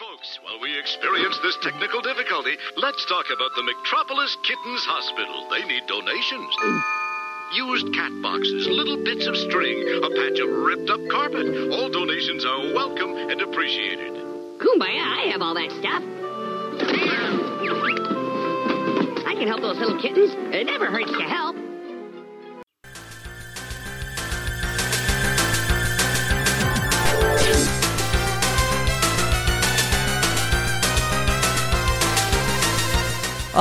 folks, while we experience this technical difficulty, let's talk about the Metropolis Kittens Hospital. They need donations. Used cat boxes, little bits of string, a patch of ripped up carpet. All donations are welcome and appreciated. Kumbaya, I have all that stuff. I can help those little kittens. It never hurts to help.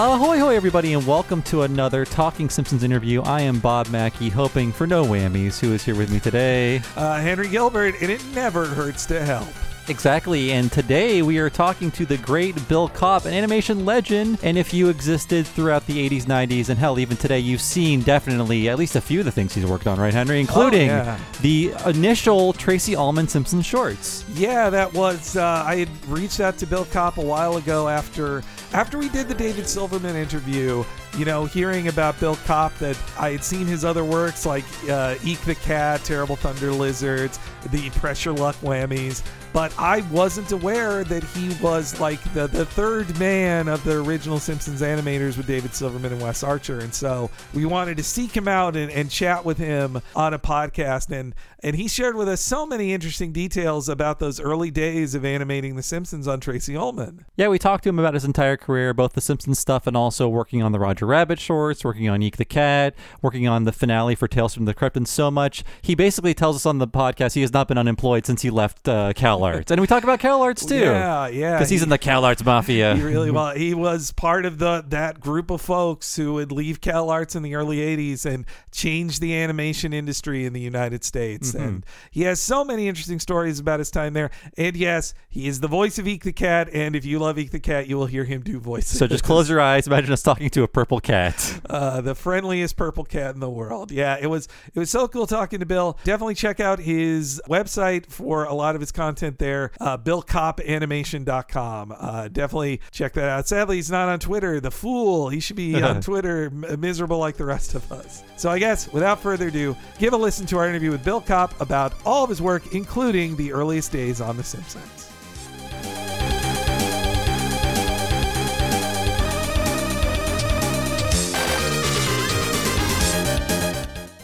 Ahoy, hoy, everybody, and welcome to another Talking Simpsons interview. I am Bob Mackey, hoping for no whammies. Who is here with me today? Uh, Henry Gilbert, and it never hurts to help. Exactly, and today we are talking to the great Bill Kopp, an animation legend. And if you existed throughout the 80s, 90s, and hell, even today, you've seen definitely at least a few of the things he's worked on, right, Henry? Including yeah. the initial Tracey Ullman Simpson shorts. Yeah, that was. Uh, I had reached out to Bill Kopp a while ago after after we did the David Silverman interview. You know, hearing about Bill Kopp, that I had seen his other works like uh, Eek the Cat, Terrible Thunder Lizards, the Press Your Luck Whammies, but I wasn't aware that he was like the, the third man of the original Simpsons animators with David Silverman and Wes Archer. And so we wanted to seek him out and, and chat with him on a podcast. And, and he shared with us so many interesting details about those early days of animating The Simpsons on Tracey Ullman. Yeah, we talked to him about his entire career, both the Simpsons stuff and also working on the Roger Rabbit shorts, working on Eek the Cat, working on the finale for Tales from the Crypt, and so much. He basically tells us on the podcast he has not been unemployed since he left uh, Cal Arts. And we talk about Cal Arts too. Yeah, yeah. Because he's He- in the Cal Arts Mafia. He really well. He was part of the that group of folks who would leave Cal Arts in the early '80s and change the animation industry in the United States. Mm-hmm. And he has so many interesting stories about his time there. And yes, he is the voice of Eek the Cat. And if you love Eek the Cat, you will hear him do voices. so just close your eyes. Imagine us talking to a purple cat. uh, the friendliest purple cat in the world. Yeah, it was it was so cool talking to Bill. Definitely check out his website for a lot of his content there, uh, BillKoppAnimation.com. Uh, definitely check that out. Sadly, he's not on Twitter. The fool. He should be on Twitter, miserable like the rest of us. So I guess without further ado, give a listen to our interview with Bill Kopp about all of his work, including the earliest days on The Simpsons.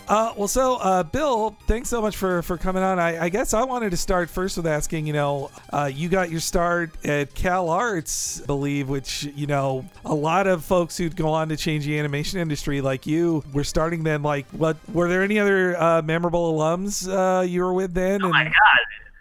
Uh, well, so uh, Bill, thanks so much for for coming on. I, I guess I wanted to start first with asking, you know, uh, you got your start at Cal Arts, I believe, which you know a lot of folks who'd go on to change the animation industry, like you, were starting then. Like, what were there any other uh, memorable alums uh, you were with then? Oh my God.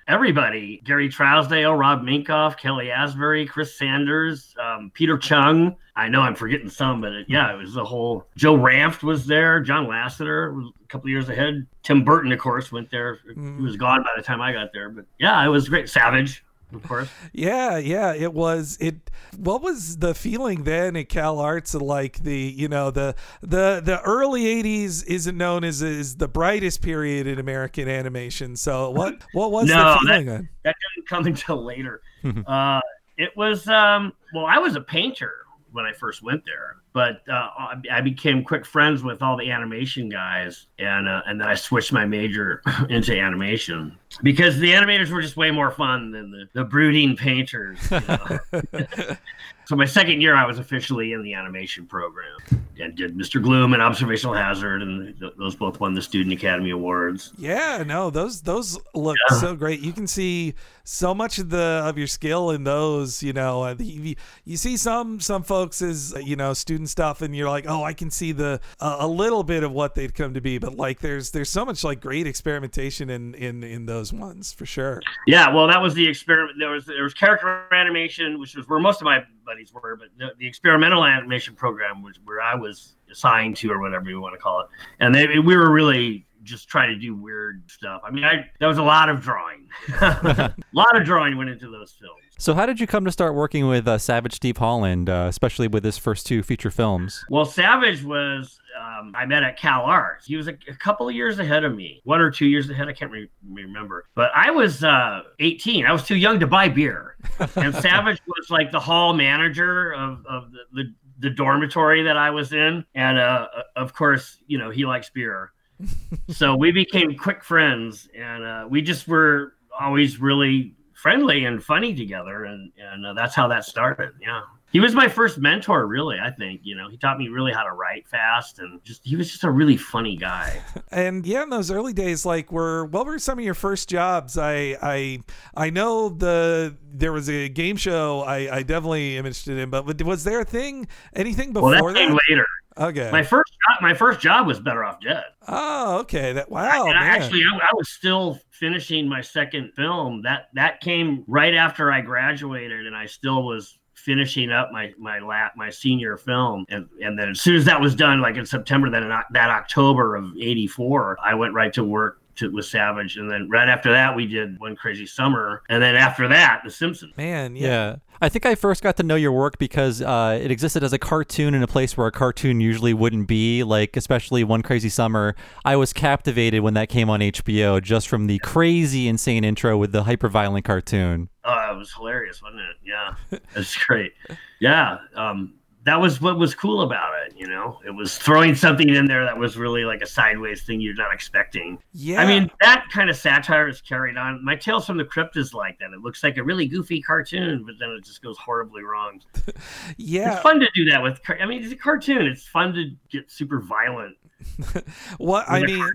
Everybody. Gary Trousdale, Rob Minkoff, Kelly Asbury, Chris Sanders, um, Peter Chung. I know I'm forgetting some, but it, yeah, it was the whole. Joe Ranft was there. John Lasseter was a couple years ahead. Tim Burton, of course, went there. He was gone by the time I got there. But yeah, it was great. Savage, of course. Yeah, yeah, it was it what was the feeling then at Cal Arts like the, you know, the the the early 80s isn't known as is the brightest period in American animation. So what what was No, the that- feeling then? that didn't come until later. uh, it was um, well, I was a painter when I first went there, but uh, I- became quick friends with all the animation guys, and uh, and then I switched my major into animation because the animators were just way more fun than the, the brooding painters. you know. so my second year, I was officially in the animation program and did Mr. Gloom and Observational Hazard, and th- those both won the Student Academy Awards. Yeah, no, those those look Yeah. so great. You can see so much of the of your skill in those. You know, you, you see some some folks as you know student stuff, and you're like, oh, I can see the uh, a little bit of what they'd come to be. But like, there's there's so much like great experimentation in in in those ones for sure. Yeah, well, that was the experiment. There was there was character animation, which was where most of my buddies were, but the, the experimental animation program was where I was assigned to, or whatever you want to call it. And they, we were really just trying to do weird stuff. I mean, I there was a lot of drawing, a lot of drawing went into those films. So, how did you come to start working with uh, Savage Steve Holland, uh, especially with his first two feature films? Well, Savage was um, I met at Cal Arts. He was a, a couple of years ahead of me, one or two years ahead. I can't re- remember. But I was uh, 18. I was too young to buy beer, and Savage was like the hall manager of, of the, the the dormitory that I was in, and uh, of course, you know, he likes beer. so we became quick friends, and uh, we just were always really friendly and funny together, and and uh, that's how that started. Yeah. He was my first mentor, really. I think you know he taught me really how to write fast, and just he was just a really funny guy. And yeah, in those early days, like, were what were some of your first jobs? I I I know the there was a game show I, I definitely am interested in, but was there a thing anything before well, that? Came later. Okay. My first job, my first job was Better Off Dead. Oh, okay. That wow. And I, actually, I, I, was still finishing my second film. That that came right after I graduated, and I still was finishing up my my lap my senior film and and then as soon as that was done like in september then that october of 84 i went right to work to, with Savage, and then right after that we did One Crazy Summer, and then after that The Simpsons. Man, yeah. yeah. I think I first got to know your work because uh, it existed as a cartoon in a place where a cartoon usually wouldn't be, like especially One Crazy Summer. I was captivated when that came on HBO just from the crazy, insane intro with the hyper violent cartoon. Oh, it was hilarious, wasn't it? Yeah, it's great. Yeah, um, that was what was cool about it. You know, it was throwing something in there that was really like a sideways thing you're not expecting. Yeah. I mean, that kind of satire is carried on. My Tales from the Crypt is like that. It looks like a really goofy cartoon, but then it just goes horribly wrong. yeah. It's fun to do that with. I mean, it's a cartoon. It's fun to get super violent what I mean,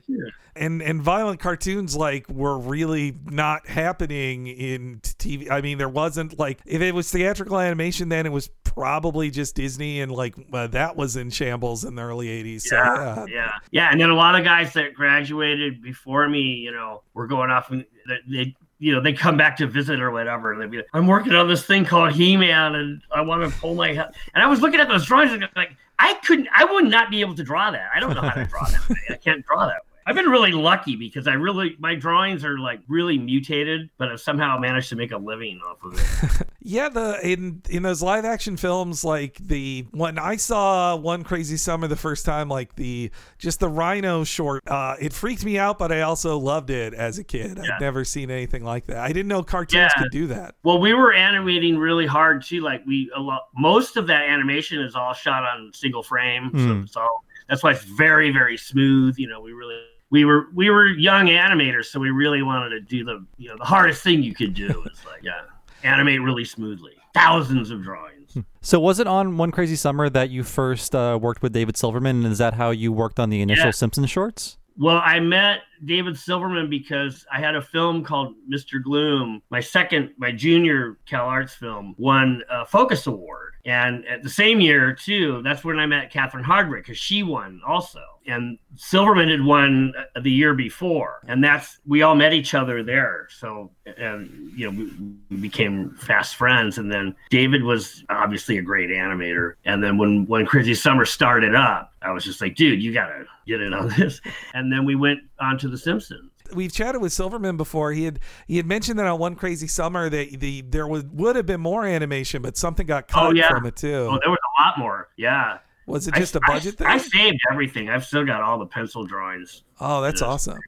and and violent cartoons like were really not happening in TV. I mean, there wasn't like if it was theatrical animation, then it was probably just Disney, and like uh, that was in shambles in the early '80s. So, yeah, yeah, yeah, yeah. And then a lot of guys that graduated before me, you know, were going off and they you know, they come back to visit or whatever. And they'd be like, I'm working on this thing called He Man and I want to pull my head. And I was looking at those drawings and like, I couldn't, I would not be able to draw that. I don't know how to draw that. I can't draw that. I've been really lucky because I really my drawings are like really mutated, but I've somehow managed to make a living off of it. yeah, the in in those live action films, like the when I saw One Crazy Summer the first time, like the just the Rhino short, uh, it freaked me out, but I also loved it as a kid. Yeah. I'd never seen anything like that. I didn't know cartoons yeah. could do that. Well, we were animating really hard too. Like we a lot, most of that animation is all shot on single frame, mm. so hmm. it's all that's why it's very very smooth. You know, we really we were we were young animators, so we really wanted to do the you know the hardest thing you could do is like yeah, animate really smoothly, thousands of drawings. So was it on One Crazy Summer that you first uh, worked with David Silverman, and is that how you worked on the initial yeah. Simpsons shorts? Well, I met David Silverman because I had a film called Mr. Gloom. My second, my junior Cal Arts film won a Focus Award. And at the same year, too, that's when I met Catherine Hardwicke because she won also and Silverman had won uh, the year before, and that's we all met each other there. So, and you know, we, became fast friends. And then David was obviously a great animator. And then when when Crazy Summer started up, I was just like, dude, you gotta get in on this. And then we went on to The Simpsons we've chatted with Silverman before. He had he had mentioned that on one crazy summer that the there would would have been more animation, but something got cut oh, yeah. from it too. Oh, there was a lot more. Yeah. Was it just I, a budget I, thing? I saved everything. I've still got all the pencil drawings. Oh, that's awesome.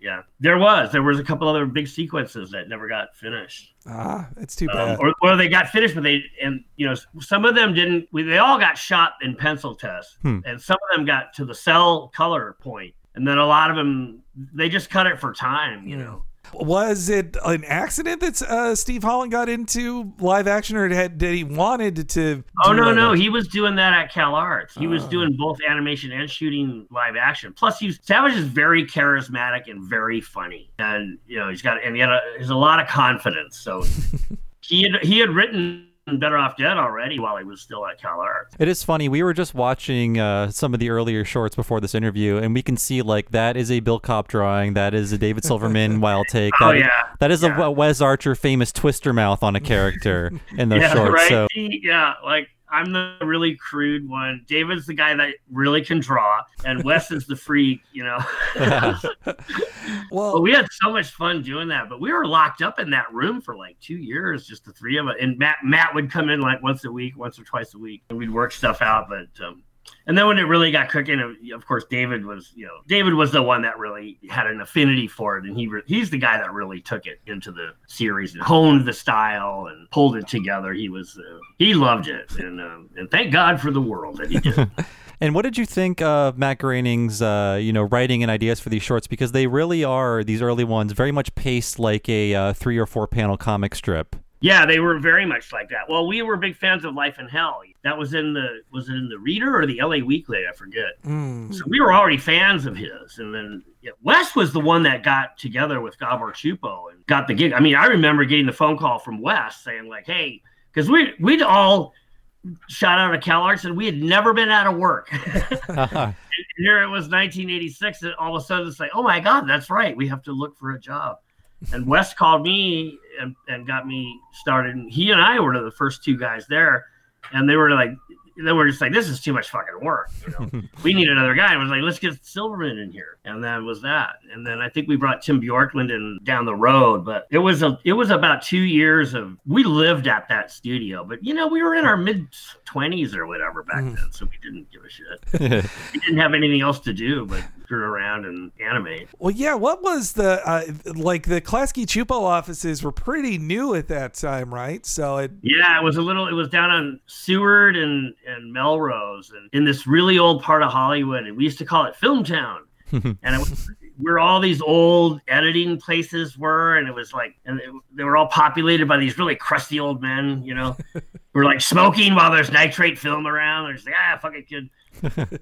Yeah, there was. There was a couple other big sequences that never got finished. Ah, that's too um, bad. Um, or, or they got finished, but they and you know some of them didn't. We, They all got shot in pencil tests, hmm. and some of them got to the cell color point, and then a lot of them they just cut it for time. You know. Was it an accident that uh, Steve Holland got into live action, or had, did he wanted to? Oh no, no, he was doing that at Cal Arts. He was oh. doing both animation and shooting live action. Plus, he's Savage is very charismatic and very funny, and you know he's got and he had a, he's a lot of confidence. So he had he had written better off dead already while he was still at Cal Arts. It is funny. We were just watching uh, some of the earlier shorts before this interview, and we can see like that is a Bill Kopp drawing. That is a David Silverman wild take. Oh, that, oh yeah. That is yeah. a Wes Archer famous twister mouth on a character in those yeah, shorts. Right? So yeah, like I'm the really crude one. David's the guy that really can draw, and Wes is the freak, you know. well, but we had so much fun doing that, but we were locked up in that room for like two years, just the three of us. And Matt Matt would come in like once a week, once or twice a week, and we'd work stuff out. But um, and then when it really got cooking, of course, David was, you know, David was the one that really had an affinity for it, and he re- he's the guy that really took it into the series and honed the style and pulled it together. He was, uh, he loved it, and um, and thank God for the world that he did. And what did you think of Matt Groening's, uh, you know, writing and ideas for these shorts? Because they really are these early ones very much paced like a uh, three or four panel comic strip. Yeah, they were very much like that. Well, we were big fans of Life in Hell. That was in the was it in the Reader or the LA Weekly? I forget. Mm. So we were already fans of his, and then yeah, Wes was the one that got together with Gabor Csupo and got the gig. I mean, I remember getting the phone call from Wes saying like, "Hey," because we we'd all shot out of CalArts and we had never been out of work. and here it was 1986, and all of a sudden it's like, "Oh my God, that's right, we have to look for a job." And Wes called me and, and got me started. And he and I were the first two guys there, and they were like, they were just like, this is too much fucking work. You know, we need another guy. I was like, let's get Silverman in here, and that was that. And then I think we brought Tim Bjorklund in down the road, but it was a it was about two years of we lived at that studio, but you know we were in our mid twenties or whatever back mm. then, so we didn't give a shit. we didn't have anything else to do but screw around and animate. Well, yeah. What was the uh, like? The Klasky Csupo offices were pretty new at that time, right? So it. Yeah, it was a little. It was down on Seward and and Melrose, and in this really old part of Hollywood, and we used to call it Film Town. and it was where all these old editing places were, and it was like, and they were all populated by these really crusty old men, you know, who were like smoking while there's nitrate film around. They're just like, ah, fuck it, kid.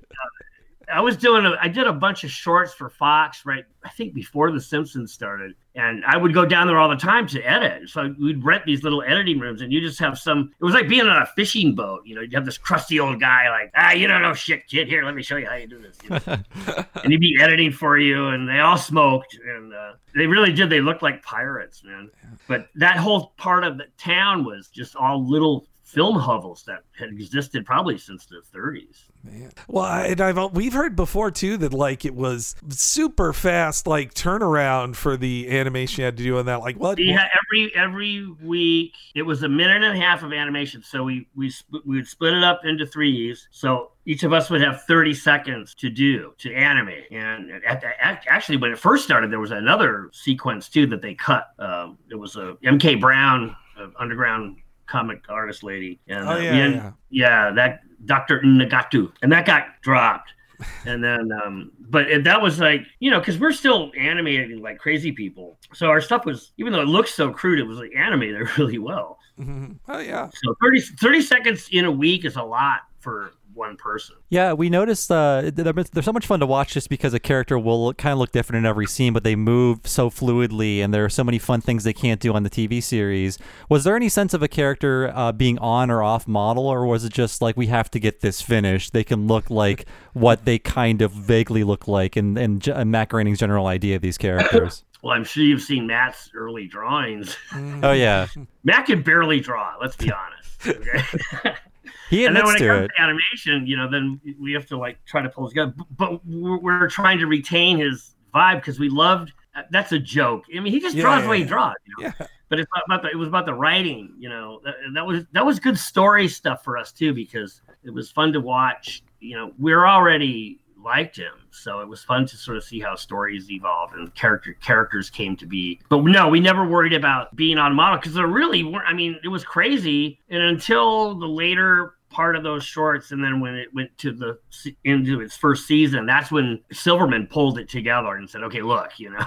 I was doing a, I did a bunch of shorts for Fox, right? I think before The Simpsons started, and I would go down there all the time to edit. So we'd rent these little editing rooms, and you just have some. It was like being on a fishing boat. You know, you have this crusty old guy like, ah, you don't know shit, kid. Here, let me show you how you do this. You know? and he'd be editing for you, and they all smoked, and uh, they really did. They looked like pirates, man. But that whole part of the town was just all little film hovels that had existed probably since the 30s. Man. Well, I, and I've we've heard before too that like it was super fast, like turnaround for the animation you had to do on that. Like what? Yeah, every every week it was a minute and a half of animation. So we we we would split it up into threes. So each of us would have 30 seconds to do to animate. And at the, actually, when it first started, there was another sequence too that they cut. Um, it was a MK Brown uh, underground comic artist lady. And, oh, uh, yeah, yeah. yeah, that Dr. Nagatu. And that got dropped. and then, um, but it, that was like, you know, because we're still animating like crazy people. So our stuff was, even though it looks so crude, it was like animated really well. mm-hmm. Oh yeah. So 30, 30 seconds in a week is a lot for one person. Yeah, we noticed uh, they're, they're so much fun to watch just because a character will kind of look different in every scene, but they move so fluidly, and there are so many fun things they can't do on the TV series. Was there any sense of a character uh, being on or off model, or was it just like we have to get this finished? They can look like what they kind of vaguely look like, and and, Matt Groening's general idea of these characters. Well, I'm sure you've seen Matt's early drawings. oh yeah, Matt can barely draw. Let's be honest. Okay? he and then when it comes it. to animation, you know, then we have to like try to pull it together. But we're, we're trying to retain his vibe because we loved. Uh, that's a joke. I mean, he just Yeah, draws yeah, the way he draws. You know? Yeah. But it's about the. It was about the writing. You know, that, that was that was good story stuff for us too because it was fun to watch. You know, we're already liked him, so it was fun to sort of see how stories evolved and character characters came to be. But no, we never worried about being on model because there really weren't. I mean, it was crazy, and until the later part of those shorts, and then when it went to the into its first season, that's when Silverman pulled it together and said, "Okay, look, you know."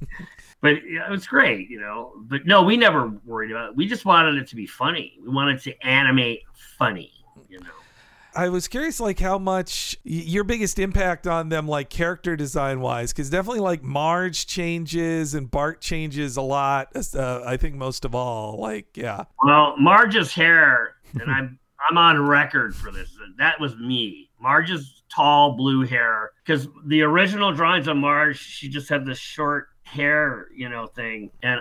but yeah, it was great, you know. But no, we never worried about it. We just wanted it to be funny. We wanted to animate funny, you know. I was curious, like how much your biggest impact on them, like character design wise, because definitely like Marge changes and Bart changes a lot. Uh, I think most of all, like yeah, Well, Marge's hair, and I'm I'm on record for this. That was me. Marge's tall blue hair, because the original drawings of Marge, she just had this short hair, you know, thing, and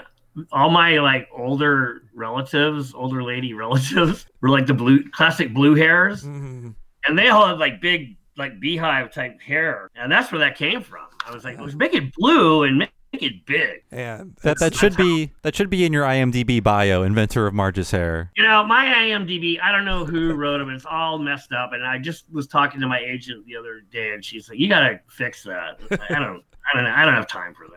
all my like older relatives, older lady relatives, were like the blue classic blue hairs, Mhm. and they all had like big like beehive type hair, and that's where that came from. I was like, let's make it blue and make it big. and That that should be that should be in your IMDb bio, inventor of Marge's hair. You know, my IMDb, I don't know who wrote them. It's all messed up. And I just was talking to my agent the other day, and she's like, "You gotta fix that." I don't, I don't know. I don't have time for that.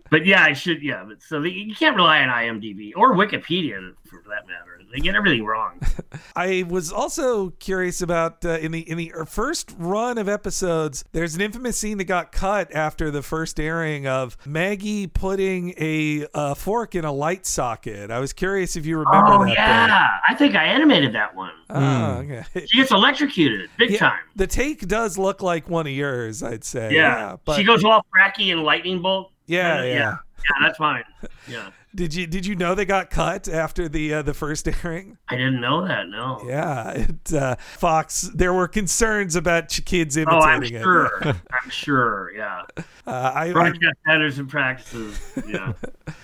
But yeah, I should. Yeah, but so the, you can't rely on IMDb or Wikipedia for that matter. They get everything wrong. I was also curious about uh, in the in the first run of episodes. There's an infamous scene that got cut after the first airing of Maggie putting a uh, fork in a light socket. I was curious if you remember oh that. yeah, I think I animated that one. Oh, okay. She gets electrocuted big Yeah, time. The take does look like one of yours, I'd say. Yeah, but she goes all cracky and lightning bolt. Yeah, Uh, yeah. yeah, yeah, that's fine. Yeah, Did you did you know they got cut after the uh, the first airing? I didn't know that. No. Yeah, it, uh, Fox. There were concerns about ch- kids Oh, imitating I'm it. sure. I'm sure. Yeah. Uh, I, I, Broadcast standards and practices. Yeah.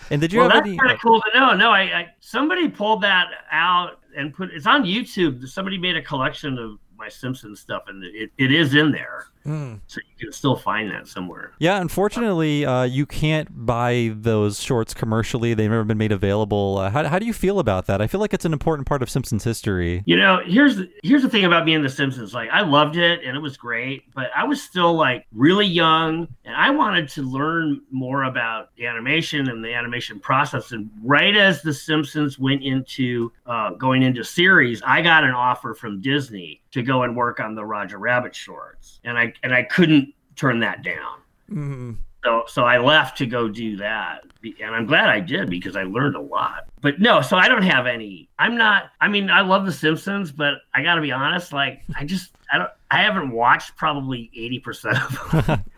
And did you well, have that's any? kind of cool to know. No, I, I somebody pulled that out and put it's on YouTube. Somebody made a collection of my Simpson stuff, and it, it is in there, Hmm. so you can still find that somewhere. Yeah, unfortunately, uh, you can't buy those shorts commercially. They've never been made available. Uh, how, how do you feel about that? I feel like it's an important part of Simpsons history. You know, here's the, here's the thing about being The Simpsons. Like, I loved it and it was great, but I was still like really young, and I wanted to learn more about the animation and the animation process. And right as The Simpsons went into uh, going into series, I got an offer from Disney to go and work on the Roger Rabbit shorts, and I and I couldn't turn that down. Mhm. So so I left to go do that, and I'm glad I did because I learned a lot. But no, so I don't have any. I'm not. I mean, I love The Simpsons, but I got to be honest. Like, I just I don't. I haven't watched probably eighty percent of them.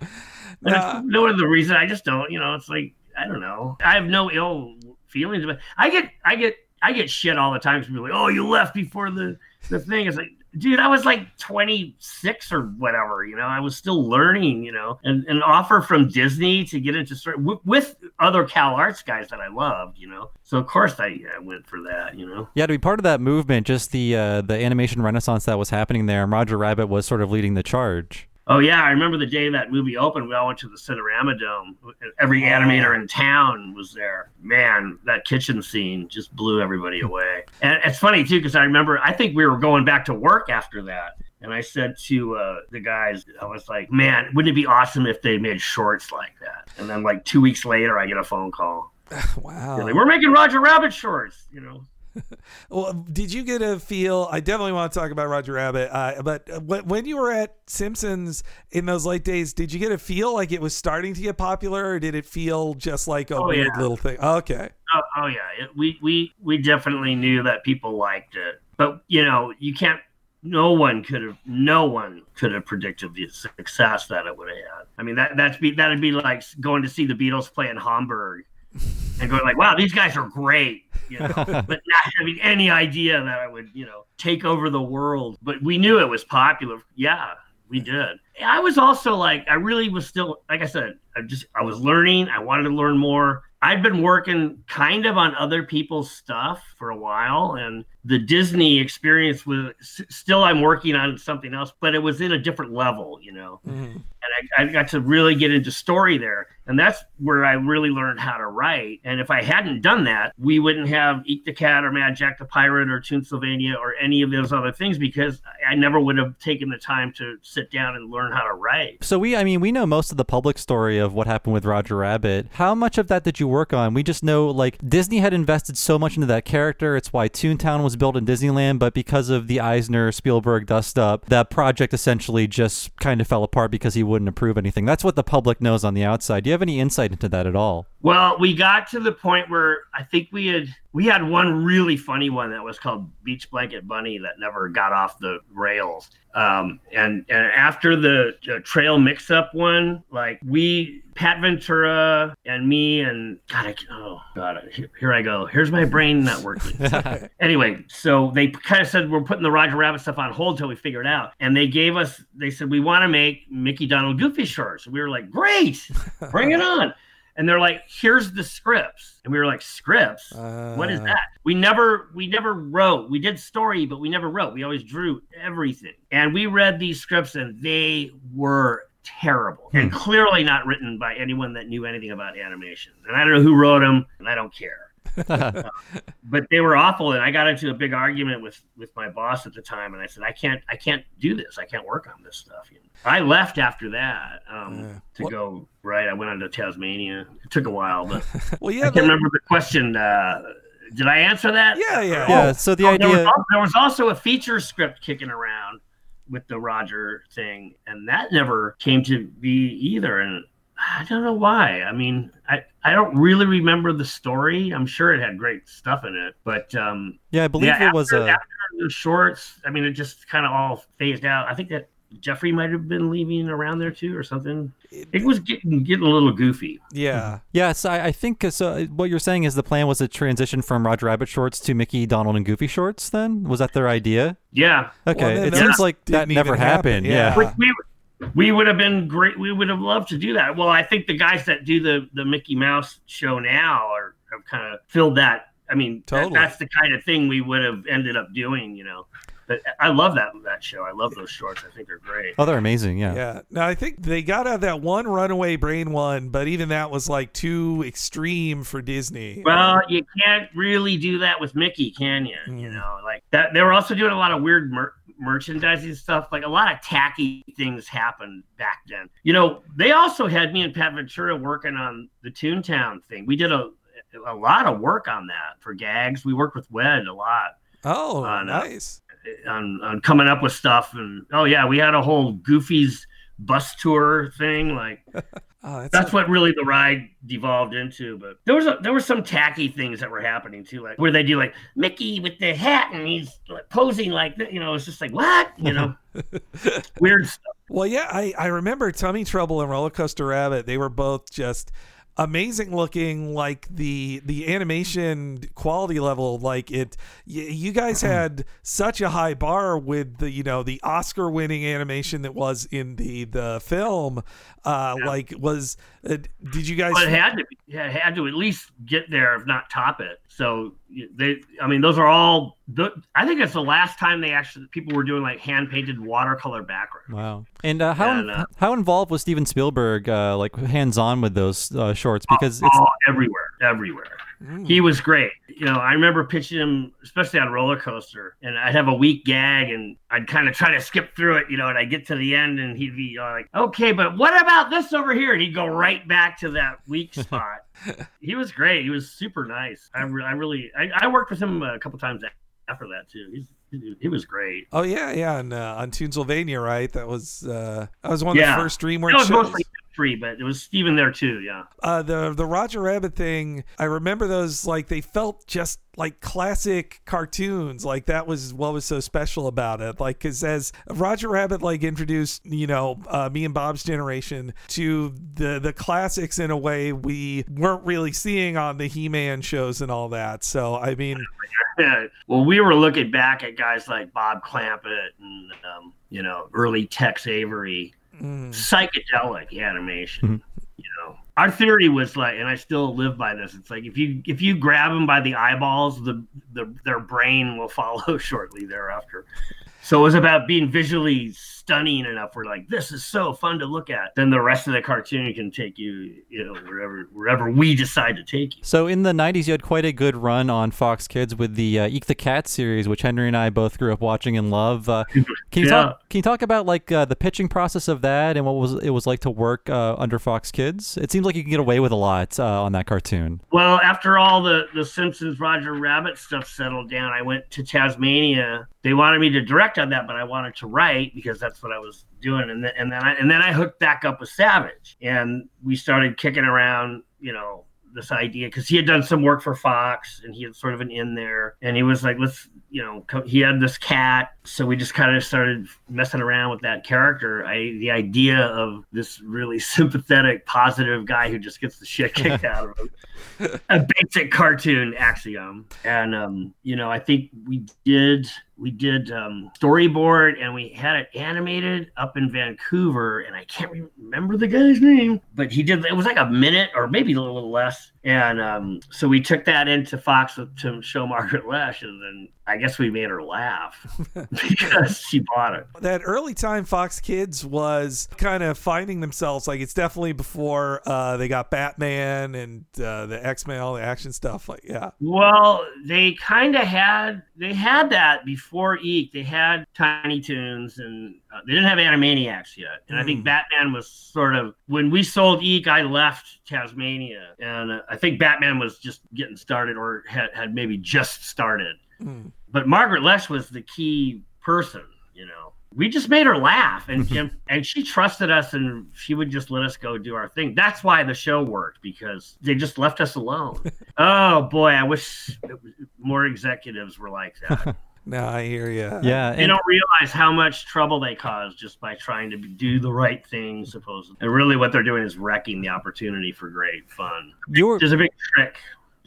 Nah. no other reason. I just don't. You know, it's like I don't know. I have no ill feelings but I get I get I get shit all the time from people like, oh, you left before the the thing. It's like, dude, I was like 26 or whatever. You know, I was still learning. You know, and an offer from Disney to get into story with, with other Cal Arts guys that I loved. You know, so of course I, I went for that. You know. Yeah, to be part of that movement, just the uh, the animation renaissance that was happening there, and Roger Rabbit was sort of leading the charge. Oh yeah, I remember the day that movie opened. We all went to the Cinerama Dome. Every animator in town was there. Man, that kitchen scene just blew everybody away. And it's funny too because I remember I think we were going back to work after that, and I said to uh, the guys, I was like, "Man, wouldn't it be awesome if they made shorts like that?" And then like two weeks later, I get a phone call. Wow. Like, "We're making Roger Rabbit shorts," you know. Well, did you get a feel? I definitely want to talk about Roger Rabbit, uh, but when when you were at Simpsons in those late days, did you get a feel like it was starting to get popular, or did it feel just like a Oh, weird yeah. little thing? Okay. Oh, oh yeah, it, we we we definitely knew that people liked it, but you know, you can't. No one could have. No one could have predicted the success that it would have had. I mean, that that's be that'd be like going to see the Beatles play in Hamburg, and going like, "Wow, these guys are great," you know, but not having any idea that I would, you know, take over the world. But we knew it was popular. Yeah, we did. I was also like, I really was still, like I said, I just, I was learning. I wanted to learn more. I'd been working kind of on other people's stuff for a while, and the Disney experience was still. I'm working on something else, but it was in a different level, you know. Mhm. And I, I got to really get into story there, and that's where I really learned how to write. And if I hadn't done that, we wouldn't have Eek the Cat or Mad Jack the Pirate or Toonsylvania or any of those other things because I never would have taken the time to sit down and learn how to write. So we, I mean, we know most of the public story of what happened with Roger Rabbit. How much of that did you work on? We just know like Disney had invested so much into that character. It's why Toontown was built in Disneyland, but because of the Eisner Spielberg dust up, that project essentially just kind of fell apart because he wouldn't approve anything. That's what the public knows on the outside. Do you have any insight into that at all? Well, we got to the point where I think we had we had one really funny one that was called Beach Blanket Bunny that never got off the rails. Um, and and after the uh, trail mix up one, like we Pat Ventura and me and God, I, oh God, here, here I go. Here's my brain not working. anyway, so they kind of said we're putting the Roger Rabbit stuff on hold until we figure it out. And they gave us, they said we want to make Mickey Donald Goofy shorts. We were like, great, bring it on. And they're like, here's the scripts. And we were like, scripts? what is Uh, that? We never, we never wrote. We did story, but we never wrote. We always drew everything. And we read these scripts, and they were terrible and clearly not written by anyone that knew anything about animation. And I don't know who wrote them, and I don't care but they were awful and i got into a big argument with with my boss at the time and i said i can't i can't do this i can't work on this stuff i left after that um, Yeah. to Well- go right i went on to Taz-Mania it took a while but Well, yeah, i can't remember the question uh, did I answer that? Yeah, yeah. Yeah. So the Oh, there, was, idea. there was also a feature script kicking around with the Roger thing, and that never came to be either. And I don't know why. I mean, I, I don't really remember the story. I'm sure it had great stuff in it, but um, Yeah, I believe yeah, it was a. after the shorts. I mean, it just kind of all phased out. I think that Jeffrey might have been leaving around there too, or something. It was getting getting a little goofy. Yeah. Yes, I, I think uh, so. What you're saying is the plan was to transition from Roger Rabbit shorts to Mickey, Donald, and Goofy shorts. Then was that their idea? Yeah, Okay, then it seems like that never even happen, happened. yeah. Yeah. Which we we would have been great. We would have loved to do that. Well, I think the guys that do the the Mickey Mouse show now are have kind of filled that. I mean, that- that's the kind of thing we would have ended up doing. You know, but I love that that show. I love those shorts. I think they're great. Oh, they're amazing. Yeah. Yeah. Now I think they got out that one runaway brain one, but even that was like too extreme for Disney. Well, you can't really do that with Mickey, can you? You Mm. know, like that. They were also doing a lot of weird mer- merchandising stuff. Like a lot of tacky things happened back then. You know, they also had me and Pat Ventura working on the Toontown thing. We did a a lot of work on that for gags. We worked with Wed a lot oh, uh, no. nice. on, on coming up with stuff. And oh yeah, we had a whole Goofy's bus tour thing. Like Oh, that's, that's what really the ride devolved into. But there was a, there were some tacky things that were happening too, like where they do like Mickey with the hat and he's like, posing like that. You know, it's just like what you know, weird stuff. Well, yeah, I, I remember Tummy Trouble and Roller Coaster Rabbit. They were both just amazing looking. Like the the animation quality level, like it. Y- you guys mm-hmm. had such a high bar with the you know the Oscar winning animation that was in the the film. Uh, Yeah. like was uh, did you guys? But it had to be, it had to at least get there, if not top it. So they, I mean, those are all. The, I think it's the last time they actually people were doing like hand painted watercolor backgrounds. Wow. And uh, how And, how involved was Steven Spielberg, uh, like hands on with those uh, shorts? Because it's Oh, everywhere, everywhere. Mm. He was great. You know, I remember pitching him, especially on roller coaster, and I'd have a weak gag, and I'd kind of try to skip through it, you know, and I'd get to the end, and he'd be uh, like, "Okay, but what about this over here?" And he'd go right back to that weak spot. he was great. He was super nice. I, re- I really, I, I worked with him a couple times after that too. He's, he, was great. Oh yeah, yeah, and uh, on Toonsylvania, right? That was uh, that was one of Yeah. the first DreamWorks shows. mostly free, but it was Steven there too. Yeah. uh, the the Roger Rabbit thing, I remember those like they felt just like classic cartoons. Like that was what was so special about it. Like because as Roger Rabbit like introduced you know uh, me and Bob's generation to the the classics in a way we weren't really seeing on the He Man shows and all that. So I mean, Yeah. Well, we were looking back at guys like Bob Clampett and um, you know early Tex Avery, mm, psychedelic animation. Mhm. You know, our theory was like, and I still live by this. It's like if you if you grab them by the eyeballs, the, the their brain will follow shortly thereafter. So it was about being visually stunning enough. We're like, this is so fun to look at. Then the rest of the cartoon can take you, you know, wherever wherever we decide to take you. So in the '90s, you had quite a good run on Fox Kids with the uh, Eek the Cat series, which Henry and I both grew up watching and love. Uh, can you Yeah. talk? Can you talk about like uh, the pitching process of that and what was it was like to work uh, under Fox Kids? It seems like you can get away with a lot uh, on that cartoon. Well, after all the the Simpsons Roger Rabbit stuff settled down, I went to Taz-Mania. They wanted me to direct on that, but I wanted to write because that's what I was doing. And then and then I and then I hooked back up with Savage, and we started kicking around, you know, this idea because he had done some work for Fox and he had sort of an in there, and he was like, let's, you know, co- he had this cat, so we just kind of started messing around with that character. I the idea of this really sympathetic, positive guy who just gets the shit kicked out of him a basic cartoon axiom and um you know i think we did we did um storyboard and we had it animated up in vancouver and i can't remember the guy's name but he did it was like a minute or maybe a little less and um so we took that into fox to show Margaret Loesch and then i guess we made her laugh because she bought it that early time Fox Kids was kind of finding themselves. Like it's definitely before uh, they got Batman and uh, the X Men, all the action stuff. Like yeah, Well, they kind of had they had that before before Eek, they had Tiny Toons and uh, they didn't have Animaniacs yet. And I think Mm. Batman was sort of when we sold Eek, I left Taz-Mania, and uh, I think Batman was just getting started or had, had maybe just started. Mm. But Margaret Loesch was the key person, you know. We just made her laugh, and and, and she trusted us, and she would just let us go do our thing. That's why the show worked because they just left us alone. oh boy, I wish it was- more executives were like that. No, I hear you. Yeah, they and- don't realize how much trouble they cause just by trying to do the right thing, supposedly. And really, what they're doing is wrecking the opportunity for great fun. you were There's a big trick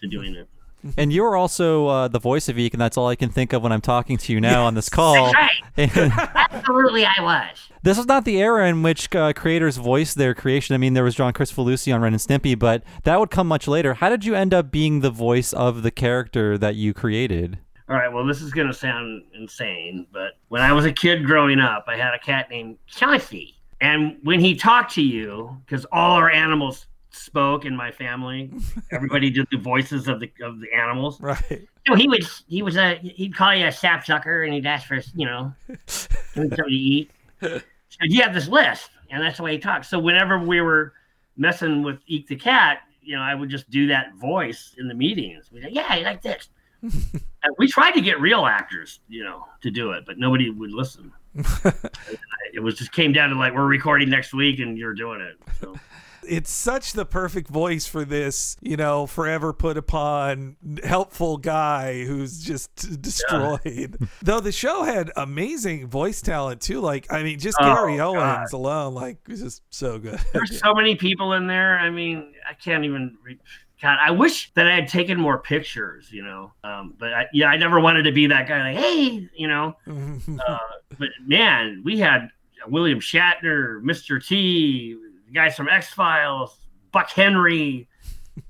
to doing it. and you're also uh, the voice of Eek, and that's all I can think of when I'm talking to you now on this call. Right. Absolutely, I was. this was not the era in which uh, creators voiced their creation. I mean, there was John Kricfalusi on Ren and Stimpy, but that would come much later. How did you end up being the voice of the character that you created? All right, well, this is going to sound insane, but when I was a kid growing up, I had a cat named Chauncey. And when he talked to you, because all our animals spoke in my family, everybody did the voices of the of the animals. Right. No, he would. He was a. He'd call you a sapsucker, and he'd ask for you know something to eat. So you have this list, and that's the way he talks. So whenever we were messing with Eek the cat, you know, I would just do that voice in the meetings. We'd like, yeah, you like this. and we tried to get real actors, you know, to do it, but nobody would listen. it was just came down to like we're recording next week and you're doing it. So It's such the perfect voice for this, you know, forever put upon helpful guy who's just destroyed. Though the show had amazing voice talent too. Like, I mean, just Oh, Gary God. Owens alone, like, was just so good. there's so many people in there. I mean, I can't even. Re- God, I wish that I had taken more pictures, you know. Um, but I, yeah, I never wanted to be that guy. Like, hey, you know. Uh, but man, we had William Shatner, Mr. T, guys from X Files, Buck Henry,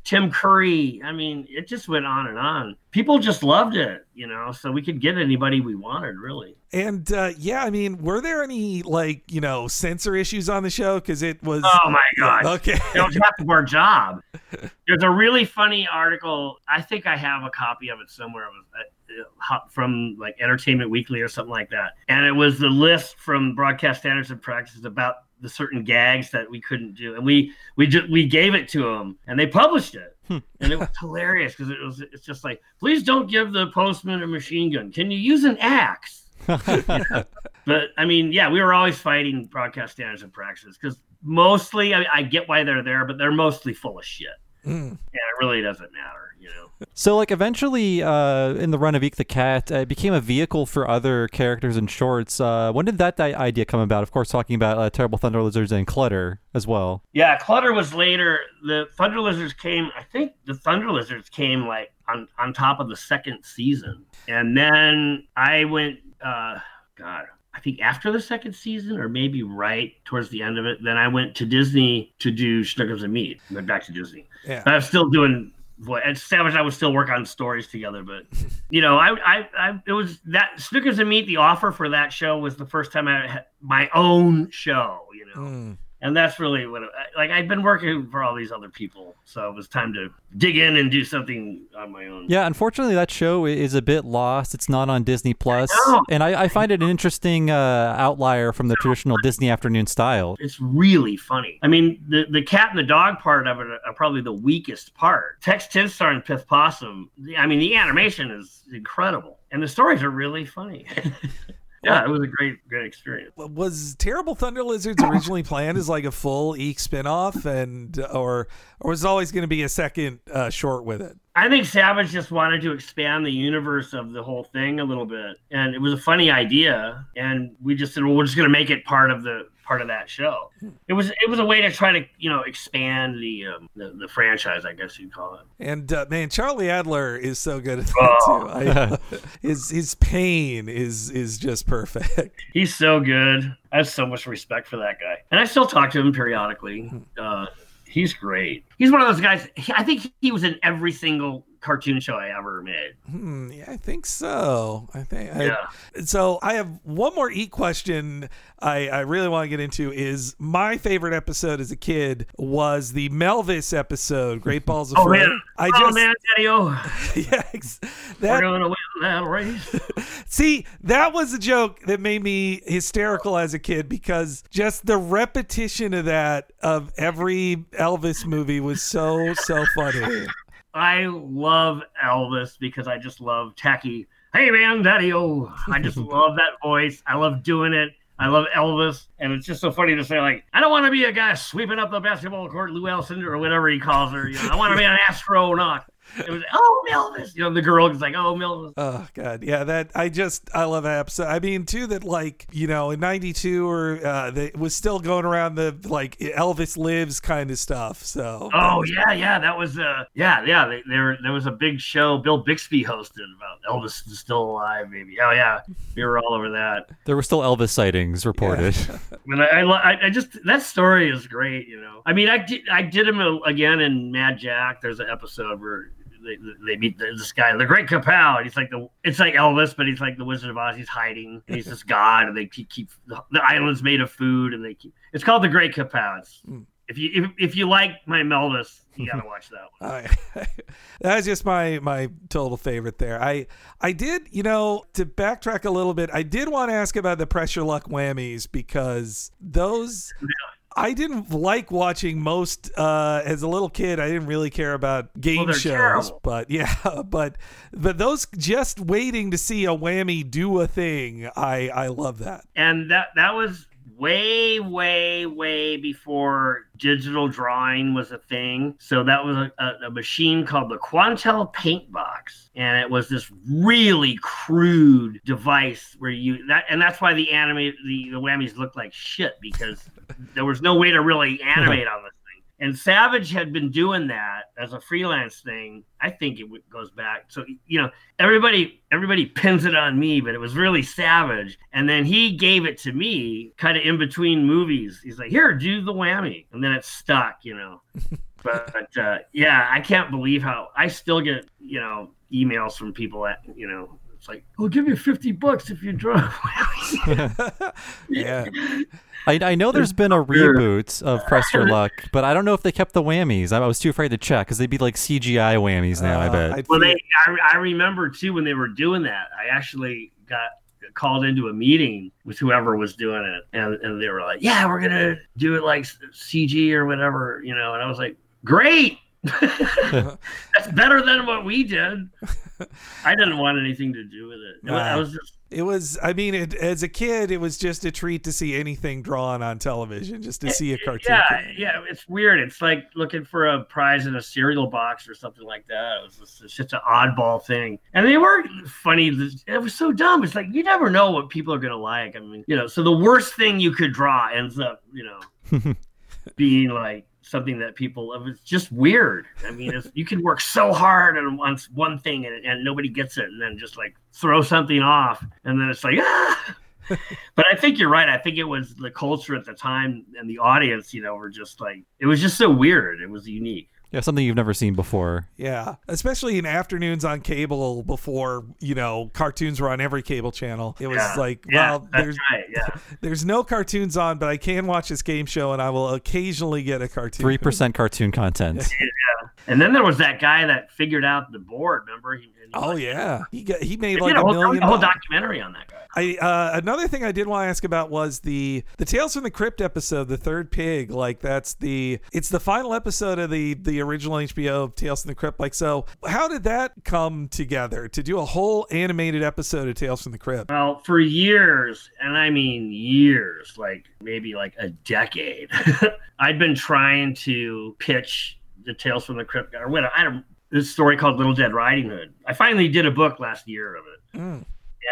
Tim Curry. I mean, it just went on and on. People just loved it, you know. So we could get anybody we wanted, really. and uh, yeah, I mean, were there any like you know censor issues on the show? Because it was Oh my god! okay. Don't have to wear a job. There's a really funny article. I think I have a copy of it somewhere. It was uh, uh, from like Entertainment Weekly or something like that. And it was the list from Broadcast Standards and Practices about the certain gags that we couldn't do, and we we just we gave it to them, and they published it. and it was hilarious because it was it's just like please don't give the postman a machine gun. Can you use an axe? But I mean, yeah, we were always fighting broadcast standards and practices because mostly I, I get why they're there, but they're mostly full of shit, Mm. and it really doesn't matter, you know. So, like, eventually, uh, in the run of Eek the Cat, uh, it became a vehicle for other characters and shorts. Uh, when did that i- idea come about? Of course, talking about uh, Terrible Thunder Lizards and Clutter as well. Yeah, Clutter was later. The Thunder Lizards came. I think the Thunder Lizards came like on on top of the second season, and then I went. uh God, I think after the second season, or maybe right towards the end of it, then I went to Disney to do Schnookums and Meat. Went back to Disney. Yeah. I was still doing voice. And Savage and I would still work on stories together, but you know, I, I, I, it was that Schnookums and Meat. The offer for that show was the first time I had my own show. You know, Mm. And that's really what. It, like I'd been working for all these other people, so it was time to dig in and do something on my own. Yeah, unfortunately, that show is a bit lost. It's not on Disney Plus, and I, I find it an interesting uh, outlier from the traditional Disney afternoon style. It's really funny. I mean, the, the cat and the dog part of it are probably the weakest part. Tex Tinstar and Pith Possum. I mean, the animation is incredible, and the stories are really funny. yeah, it was a great, great experience. was Terrible Thunder Lizards originally planned as like a full Eek spinoff, and or or was it always going to be a second uh, short with it? I think Savage just wanted to expand the universe of the whole thing a little bit, and it was a funny idea. And we just said, well, we're just going to make it part of the part of that show. It was it was a way to try to you know expand the um, the, the franchise, I guess you'd call it. And uh, man, Charlie Adler is so good at that Oh. too. I, his his pain is is just perfect. He's so good. I have so much respect for that guy, and I still talk to him periodically. Uh, he's great. He's one of those guys. I think he was in every single cartoon show I ever made. Hmm, yeah, I think so. I think. I, Yeah. So I have one more Eek question I, I really want to get into is my favorite episode as a kid was the Melvis episode, Great Balls of Oh Fire. man, I oh just man, Daddy, oh, yeah, ex- we're gonna win that race. see that was a joke that made me hysterical as a kid because just the repetition of that of every Elvis movie was so so funny. I love Elvis because I just love tacky. Hey man, Daddy, oh, I just love that voice. I love doing it. I love Elvis, and it's just so funny to say like, I don't want to be a guy sweeping up the basketball court, Lou Elson or whatever he calls her. You know, I want to be an astronaut. It was oh Melvis, you know, the girl is like oh Melvis. Oh god, yeah. That I just I love that episode. I mean, too, that like you know in '92 or uh, that was still going around the like Elvis lives kind of stuff. So Oh yeah, yeah, that was uh yeah, yeah. They, there there was a big show Bill Bixby hosted about Elvis is still alive, maybe. Oh yeah, we were all over that. There were still Elvis sightings reported. But I, I, I I just that story is great, you know. I mean, I did I did him again in Mad Jack. There's an episode where they, they meet this guy, the Great Kapow, and he's like the it's like Elvis, but he's like the Wizard of Oz. He's hiding, and he's this god, and they keep, keep the, the island's made of food, and they keep. It's called the Great Kapow. It's, Mm. if you if, if you like my Melvis, you gotta watch that one. I, that's just my my total favorite there. I I did you know to backtrack a little bit. I did want to ask about the Press Your Luck whammies because those. I didn't like watching most uh, as a little kid. I didn't really care about game they're shows, terrible. but yeah, but but those just waiting to see a whammy do a thing. I I love that. and that that was way way way before digital drawing was a thing. So that was a, a, a machine called the Quantel Paintbox. And it was this really crude device where you that and that's why the anime the, the whammies looked like shit because there was no way to really animate on this and savage had been doing that as a freelance thing. I think it goes back so you know everybody everybody pins it on me but it was really savage. And then he gave it to me kind of in between movies. He's like here do the whammy. And then it stuck you know. But uh, yeah i can't believe how i still get you know emails from people at you know it's like we'll give you 50 bucks if you draw. Yeah. I, I know there's been a reboot of Press Your Luck, but I don't know if they kept the whammies. I, I was too afraid to check because they'd be like CGI whammies now. I Uh, bet. I'd Well, they, I, I remember too when they were doing that. I actually got called into a meeting with whoever was doing it, and, and they were like, "Yeah, we're gonna do it like CG or whatever," you know. And I was like, "Great, that's better than what we did." I didn't want anything to do with it. It was- I was just It was, I mean, it, as a kid, it was just a treat to see anything drawn on television, just to eh, see a cartoon. yeah, yeah. It's weird. It's like looking for a prize in a cereal box or something like that. It was just, it's just an oddball thing, and they were funny. It was so dumb. It's like you never know what people are gonna like. I mean, you know. So the worst thing you could draw ends up, you know, being like something that people. It's just weird. I mean, it's, you can work so hard on one one thing and, and nobody gets it, and then just like throw something off, and then it's like ah. but I think you're right. I think it was the culture at the time and the audience, you know, were just like it was just so weird. It was unique. Yeah, something you've never seen before. Yeah, especially in afternoons on cable before you know cartoons were on every cable channel. It was Yeah. like, Yeah, well, there's right. Yeah. there's no cartoons on, but I can watch this game show, and I will occasionally get a cartoon. Three percent cartoon content. yeah. And then there was that guy that figured out the board. Remember? He, and Oh like- yeah, he got he made like a whole, million. a whole documentary on that guy. I uh, another thing I did want to ask about was the the Tales from the Crypt episode, the third pig. Like that's the it's the final episode of the the original HBO Tales from the Crypt. Like so, how did that come together to do a whole animated episode of Tales from the Crypt? Well, for years, and I mean years, like maybe like a decade, I'd been trying to pitch the Tales from the Crypt or whatever. I don't this story called Little Dead Riding Hood. I finally did a book last year of it. Mm.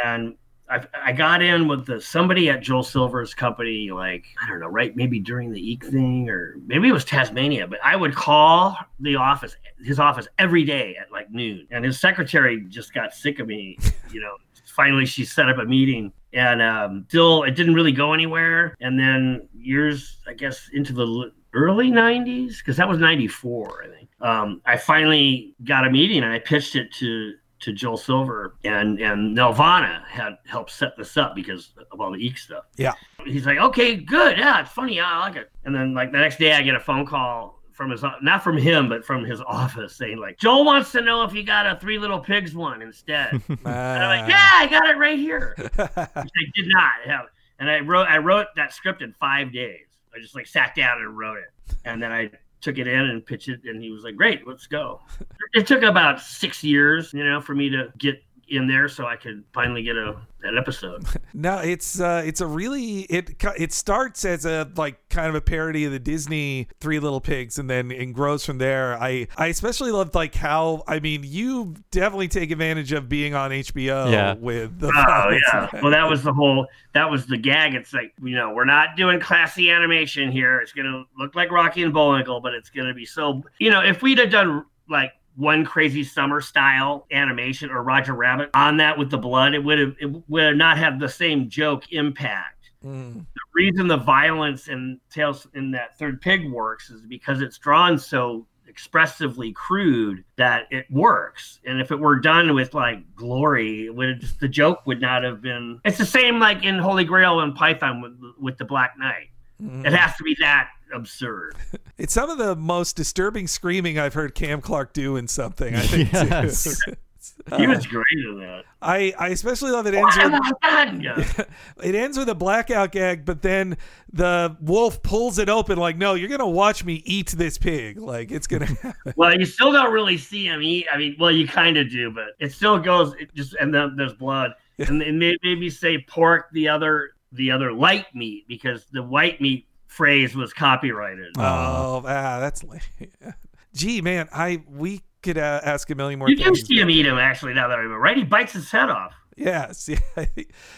and I, I got in with the somebody at Joel Silver's company, like I don't know, right? Maybe during the Eek thing, or maybe it was Taz-Mania. But I would call the office, his office, every day at like noon, and his secretary just got sick of me. You know, finally she set up a meeting, and um, still it didn't really go anywhere. And then years, I guess, into the early '90s, because that was '94, I think. Um, I finally got a meeting and I pitched it to to Joel Silver and and Nelvana had helped set this up because of all the Eek stuff. Yeah. He's like, okay, good, yeah, it's funny, yeah, I like it. And then like the next day, I get a phone call from his not from him, but from his office saying like, Joel wants to know if you got a Three Little Pigs one instead. and I'm like, yeah, I got it right here. I did not have, and I wrote I wrote that script in five days. I just like sat down and wrote it, and then I took it in and pitched it, and he was like, "Great, let's go." It took about six years, you know, for me to get in there so I could finally get a an episode. No, it's uh, it's a really it it starts as a like kind of a parody of the Disney Three Little Pigs, and then it grows from there. I I especially loved like how I mean you definitely take advantage of being on HBO Yeah. with the Oh yeah. Well, that was the whole. That was the gag. It's like you know, we're not doing classy animation here. It's gonna look like Rocky and Bullwinkle, but it's gonna be so. You know, if we'd have done like one crazy summer style animation or Roger Rabbit on that with the blood, it would have it would have not have the same joke impact. Mm. The reason the violence in Tales in that third pig works is because it's drawn so expressively crude that it works. And if it were done with like glory, it would have just, the joke would not have been. It's the same like in Holy Grail and Python with, with the Black Knight. Mm. It has to be that absurd. It's some of the most disturbing screaming I've heard Cam Clarke do in something. I think Yes. too. He was great in that. I I especially love it ends Oh with my God, yeah. it ends with a blackout gag, but then the wolf pulls it open like, no, you're gonna watch me eat this pig. Like it's gonna happen. Well, you still don't really see him eat. I mean, well, you kind of do, but it still goes. It just and then there's blood, and it made, made me say pork the other the other light meat because the white meat phrase was copyrighted. Oh, ah, that's lame. Gee, man, I we could uh, ask a million more you do see him eat him actually. Now that I remember, right? He bites his head off. Yes, yeah.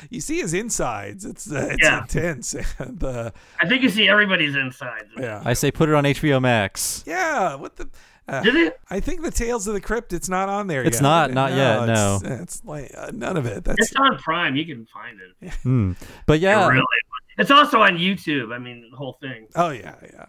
you see his insides. It's uh, it's Yeah. intense. And uh, I think you see everybody's insides. yeah, I say put it on HBO Max. yeah. What the? Uh, Did it? I think the Tales of the Crypt. It's not on there. It's yet. not, not yet, It's, it's like uh, none of it. That's It's on Prime. You can find it. Hmm. But yeah, Really. It's also on YouTube. I mean, the whole thing. oh yeah, yeah.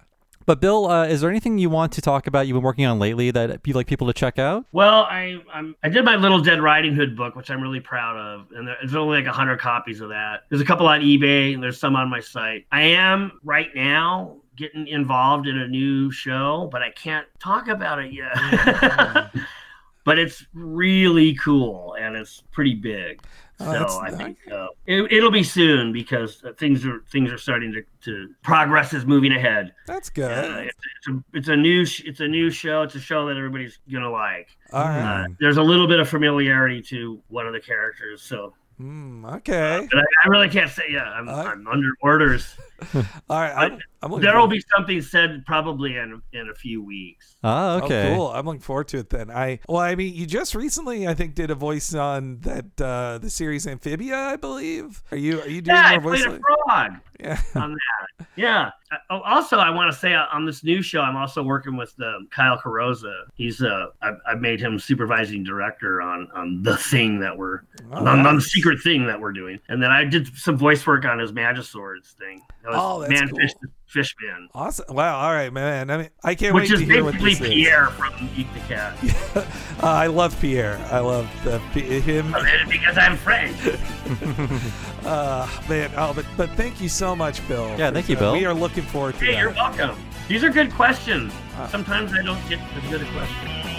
but Bill, uh, is there anything you want to talk about you've been working on lately that you'd like people to check out? Well, I I'm, I did my Little Dead Riding Hood book, which I'm really proud of, and there's only like hundred copies of that. There's a couple on eBay, and there's some on my site. I am right now getting involved in a new show, but I can't talk about it yet. but it's really cool, and it's pretty big. Oh, so I think uh, it, it'll be soon because uh, things are things are starting to, to progress is moving ahead. That's good. Uh, it's, it's a it's a new sh- it's a new show. It's a show that everybody's gonna like. All right. Uh, there's a little bit of familiarity to one of the characters, so Mm, okay. I, I really can't say. Yeah, I'm, Uh, I'm under orders. All right. I'm, I'm looking There will be something said probably in in a few weeks. Ah, okay. Oh, cool. I'm looking forward to it then. I well, I mean, you just recently, I think, did a voice on that uh the series Amphibia, I believe. Are you are you doing Yeah, I more played voice? a frog Yeah. on that. Yeah. Uh, oh, Also, I want to say uh, on this new show, I'm also working with um, Kyle Carrozza. He's uh, I've, I've made him supervising director on on the thing that we're Oh, on, on the secret thing that we're doing, and then I did some voice work on his Magiswords thing. That was Oh, that's Man cool. Fish Fishman. Awesome. Wow. All right, man. I mean, I can't Which wait to hear what basically this is. Pierre from Eek the Cat. Uh, I love Pierre. I love the, him. because I'm French. Uh, man. Oh, but but thank you so much, Bill. Yeah, thank you. Bill. We are looking forward to Hey, that. you're welcome. These are good questions. Uh, Sometimes I don't get as good a question.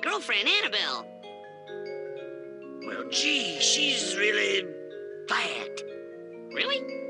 Girlfriend Annabelle. Well, gee, she's really fat. Really?